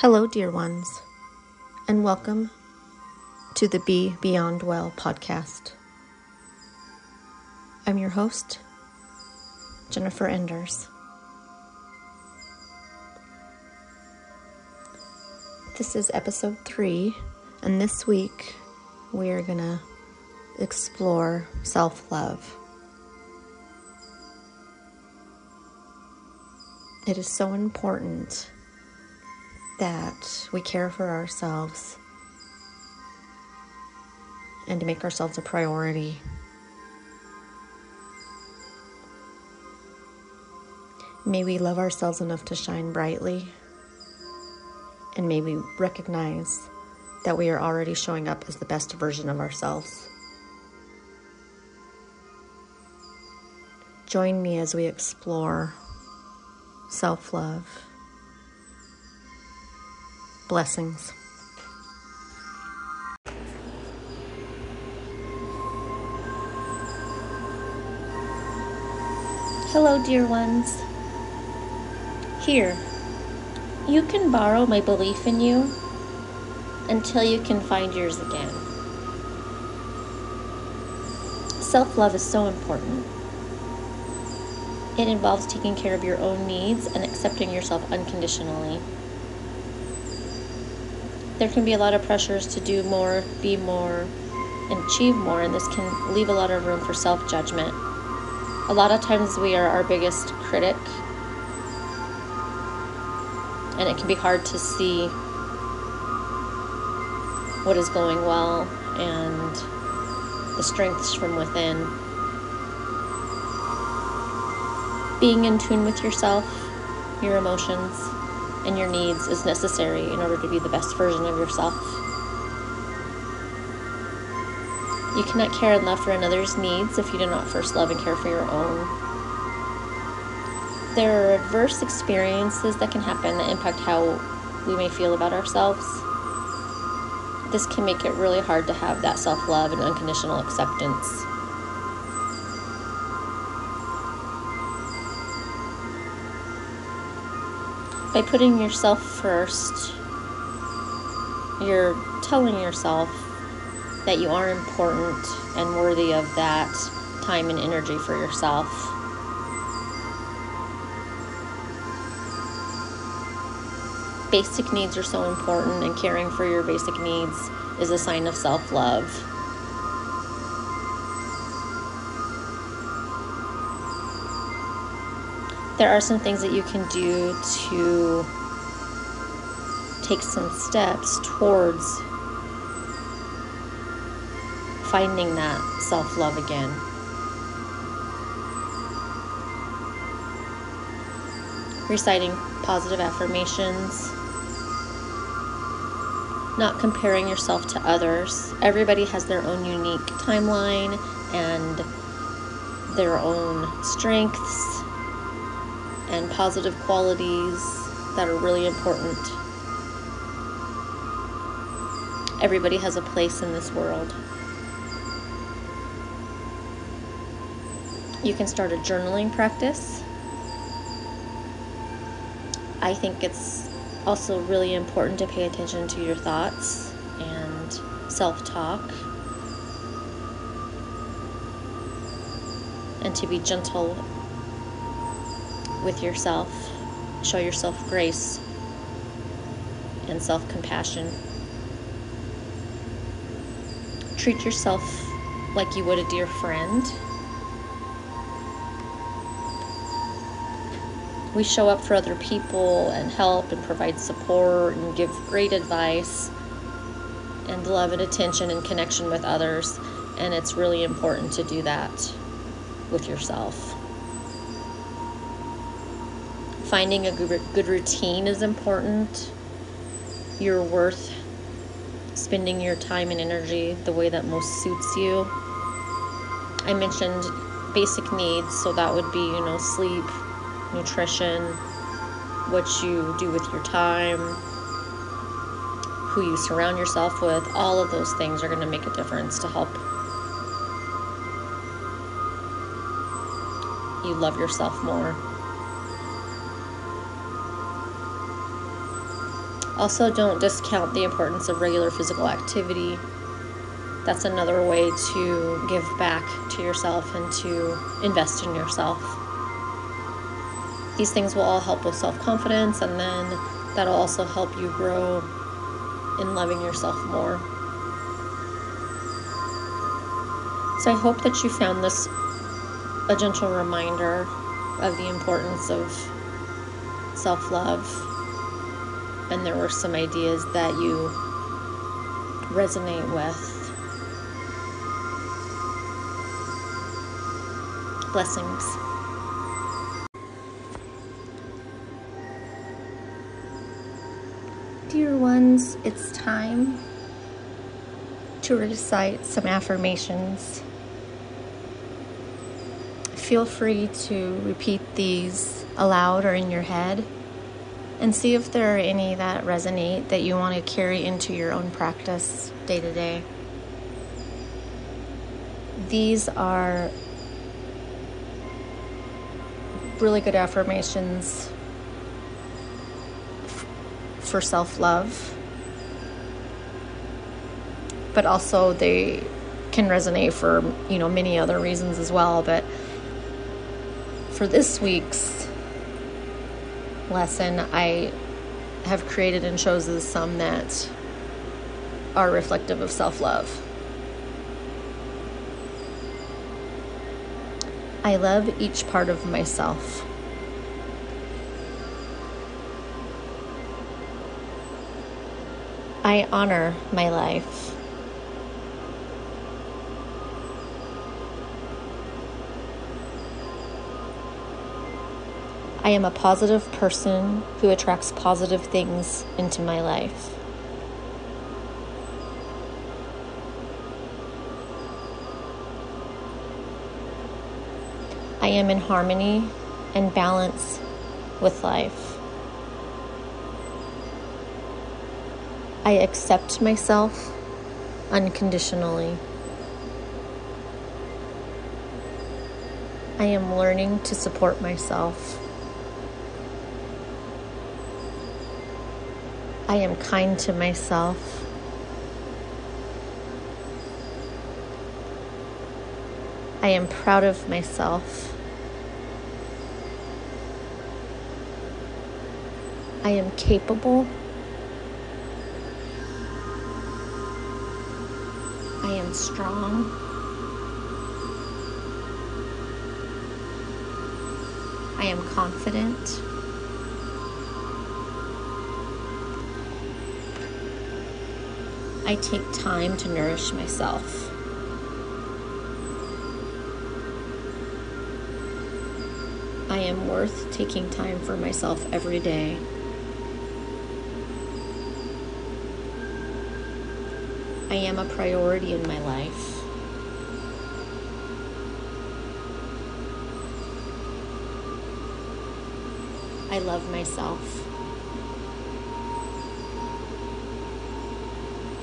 Hello, dear ones, and welcome to the Be Beyond Well podcast. I'm your host, Jennifer Enders. This is episode three, and this week we are going to explore self love. It is so important that we care for ourselves and to make ourselves a priority. May we love ourselves enough to shine brightly, and may we recognize that we are already showing up as the best version of ourselves. Join me as we explore self love. Blessings. Hello, dear ones. Here, you can borrow my belief in you until you can find yours again. Self love is so important. It involves taking care of your own needs and accepting yourself unconditionally. There can be a lot of pressures to do more, be more, and achieve more, and this can leave a lot of room for self judgment. A lot of times we are our biggest critic, and it can be hard to see what is going well and the strengths from within. Being in tune with yourself, your emotions, and your needs is necessary in order to be the best version of yourself. You cannot care and love for another's needs if you do not first love and care for your own. There are adverse experiences that can happen that impact how we may feel about ourselves. This can make it really hard to have that self love and unconditional acceptance. By putting yourself first, you're telling yourself that you are important and worthy of that time and energy for yourself. Basic needs are so important, and caring for your basic needs is a sign of self love. There are some things that you can do to take some steps towards finding that self love again. Reciting positive affirmations, not comparing yourself to others. Everybody has their own unique timeline and their own strengths and positive qualities that are really important. Everybody has a place in this world. You can start a journaling practice. I think it's also really important to pay attention to your thoughts and self talk and to be gentle with yourself. Show yourself grace and self compassion. Treat yourself like you would a dear friend. we show up for other people and help and provide support and give great advice and love and attention and connection with others. And it's really important to do that with yourself. Finding a good, good routine is important. You're worth spending your time and energy the way that most suits you. I mentioned basic needs, so that would be, you know, sleep, nutrition, what you do with your time, who you surround yourself with, all of those things are going to make a difference to help you love yourself more. Also, don't discount the importance of regular physical activity. That's another way to give back to yourself and to invest in yourself. These things will all help with self confidence, and then that'll also help you grow in loving yourself more. So, I hope that you found this a gentle reminder of the importance of self love and there were some ideas that you resonate with. Blessings. Dear ones, it's time to recite some affirmations. Feel free to repeat these aloud or in your head and see if there are any that resonate that you want to carry into your own practice day to day. These are really good affirmations for self love, but also they can resonate for you know many other reasons as well. But for this week's lesson, I have created and chosen some that are reflective of self love. I love each part of myself. I honor my life. I am a positive person who attracts positive things into my life. I am in harmony and balance with life. I accept myself unconditionally. I am learning to support myself. I am kind to myself. I am proud of myself. I am capable. I am strong. I am confident. I take time to nourish myself. I am worth taking time for myself every day. I am a priority in my life. I love myself.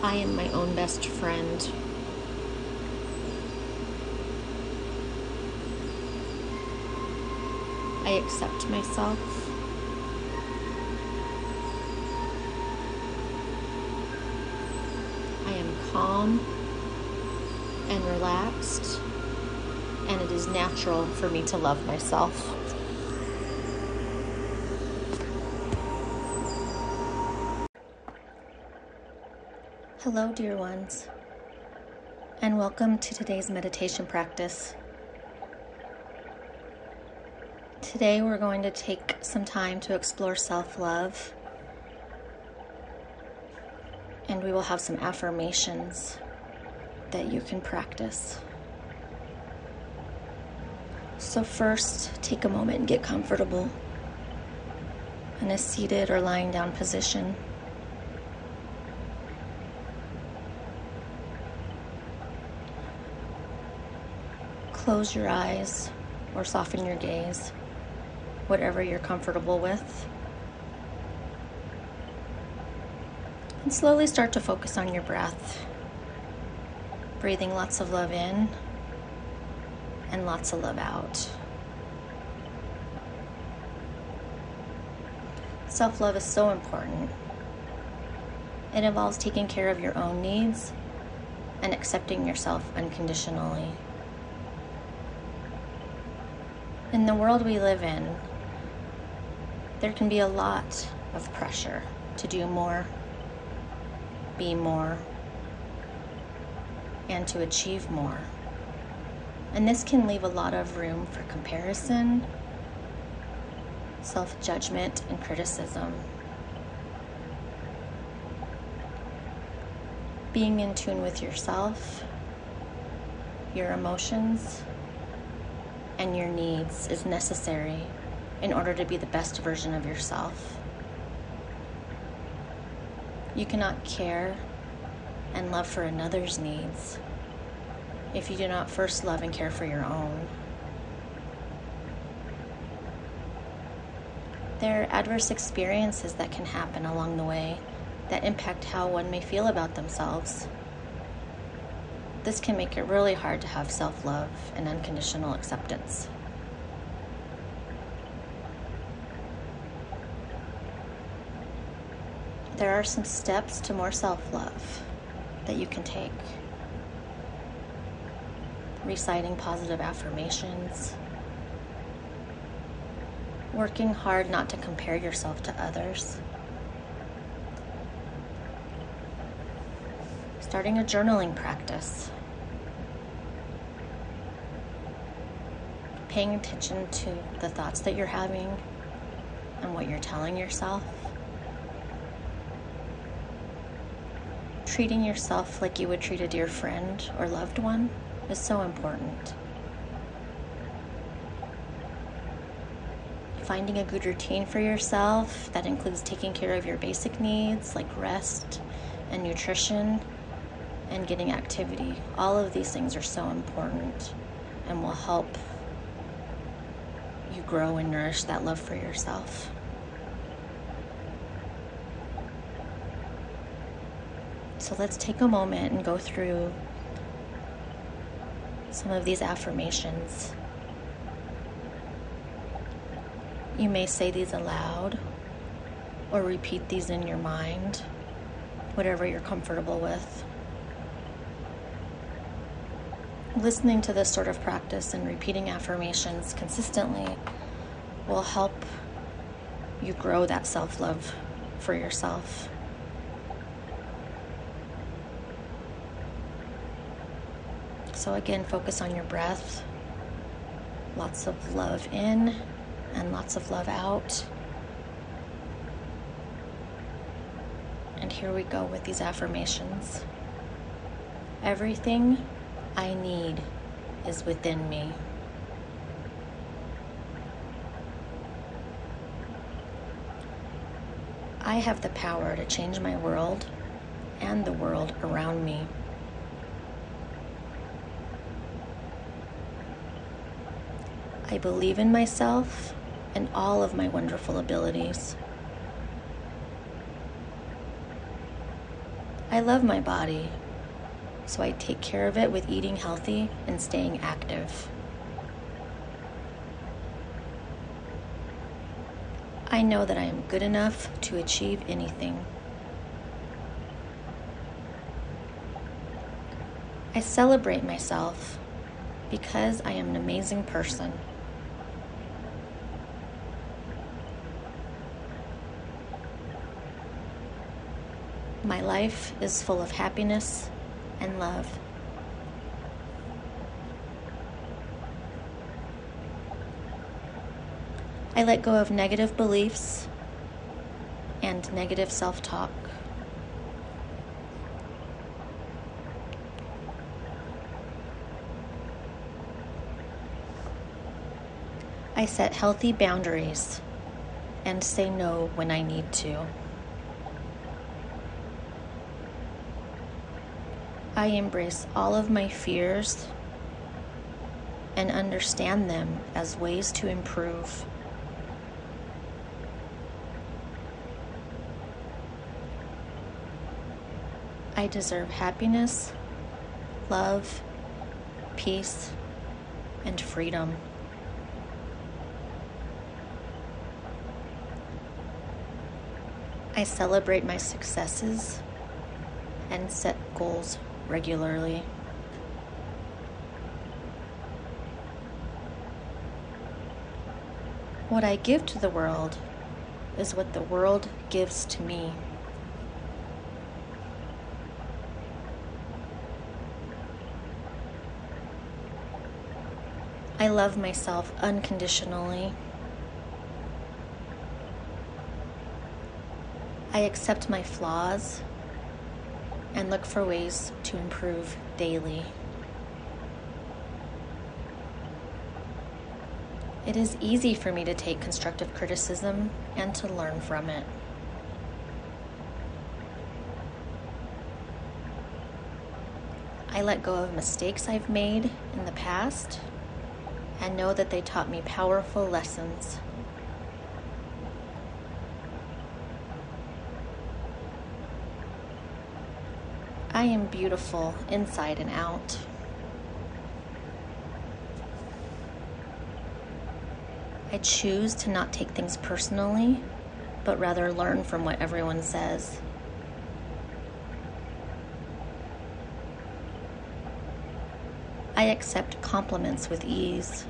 I am my own best friend. I accept myself. I am calm and relaxed, and it is natural for me to love myself. Hello, dear ones, and welcome to today's meditation practice. Today, we're going to take some time to explore self love, and we will have some affirmations that you can practice. So, first, take a moment and get comfortable in a seated or lying down position. Close your eyes or soften your gaze, whatever you're comfortable with. And slowly start to focus on your breath, breathing lots of love in and lots of love out. Self love is so important. It involves taking care of your own needs and accepting yourself unconditionally. In the world we live in, there can be a lot of pressure to do more, be more, and to achieve more. And this can leave a lot of room for comparison, self judgment, and criticism. Being in tune with yourself, your emotions, and your needs is necessary in order to be the best version of yourself. You cannot care and love for another's needs if you do not first love and care for your own. There are adverse experiences that can happen along the way that impact how one may feel about themselves. This can make it really hard to have self love and unconditional acceptance. There are some steps to more self love that you can take. Reciting positive affirmations, working hard not to compare yourself to others, starting a journaling practice, paying attention to the thoughts that you're having and what you're telling yourself. treating yourself like you would treat a dear friend or loved one is so important. Finding a good routine for yourself that includes taking care of your basic needs like rest and nutrition and getting activity. All of these things are so important and will help grow and nourish that love for yourself. So let's take a moment and go through some of these affirmations. You may say these aloud or repeat these in your mind, whatever you're comfortable with. Listening to this sort of practice and repeating affirmations consistently will help you grow that self love for yourself. So, again, focus on your breath. Lots of love in and lots of love out. And here we go with these affirmations. Everything I need is within me. I have the power to change my world and the world around me. I believe in myself and all of my wonderful abilities. I love my body, so I take care of it with eating healthy and staying active. I know that I am good enough to achieve anything. I celebrate myself because I am an amazing person. My life is full of happiness and love. I let go of negative beliefs and negative self talk. I set healthy boundaries and say no when I need to. I embrace all of my fears and understand them as ways to improve. I deserve happiness, love, peace, and freedom. I celebrate my successes and set goals regularly. What I give to the world is what the world gives to me. I love myself unconditionally. I accept my flaws and look for ways to improve daily. It is easy for me to take constructive criticism and to learn from it. I let go of mistakes I've made in the past and know that they taught me powerful lessons. I am beautiful inside and out. I choose to not take things personally, but rather learn from what everyone says. I accept compliments with ease.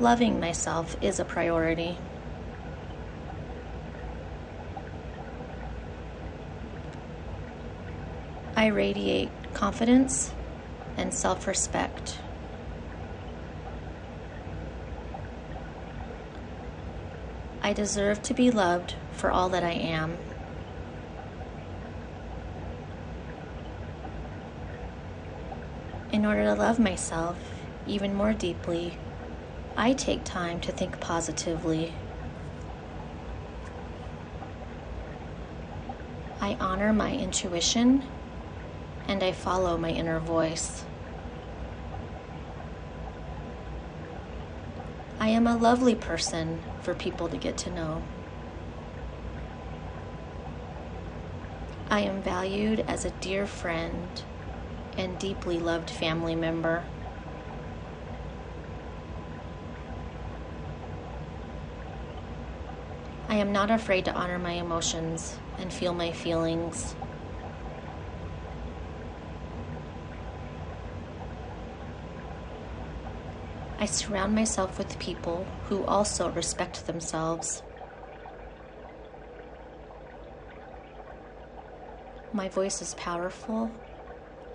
Loving myself is a priority. I radiate confidence and self respect. I deserve to be loved for all that I am. In order to love myself even more deeply, I take time to think positively. I honor my intuition and I follow my inner voice. I am a lovely person for people to get to know. I am valued as a dear friend and deeply loved family member. I am not afraid to honor my emotions and feel my feelings. I surround myself with people who also respect themselves. My voice is powerful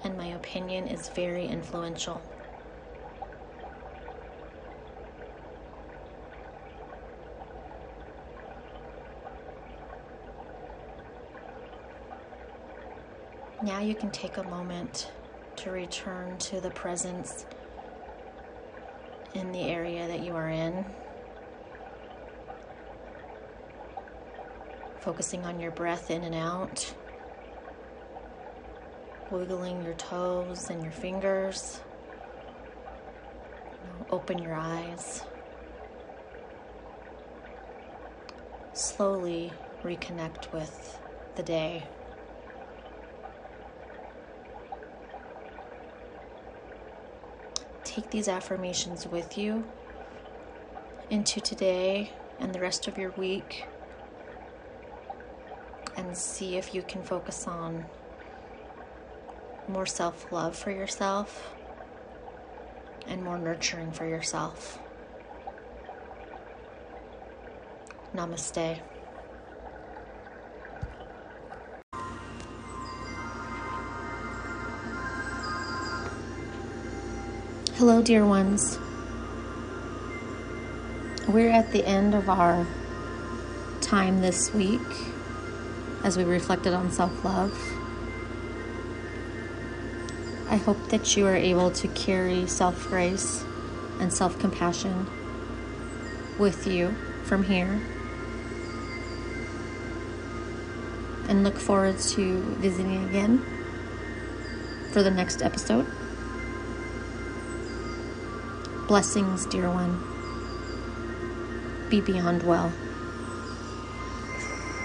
and my opinion is very influential. Now you can take a moment to return to the presence in the area that you are in. Focusing on your breath in and out. Wiggling your toes and your fingers. Open your eyes. Slowly reconnect with the day. take these affirmations with you into today and the rest of your week and see if you can focus on more self love for yourself and more nurturing for yourself. Namaste. Hello, dear ones. We're at the end of our time this week as we reflected on self love. I hope that you are able to carry self grace and self compassion with you from here. And look forward to visiting again for the next episode. Blessings, dear one. Be beyond well.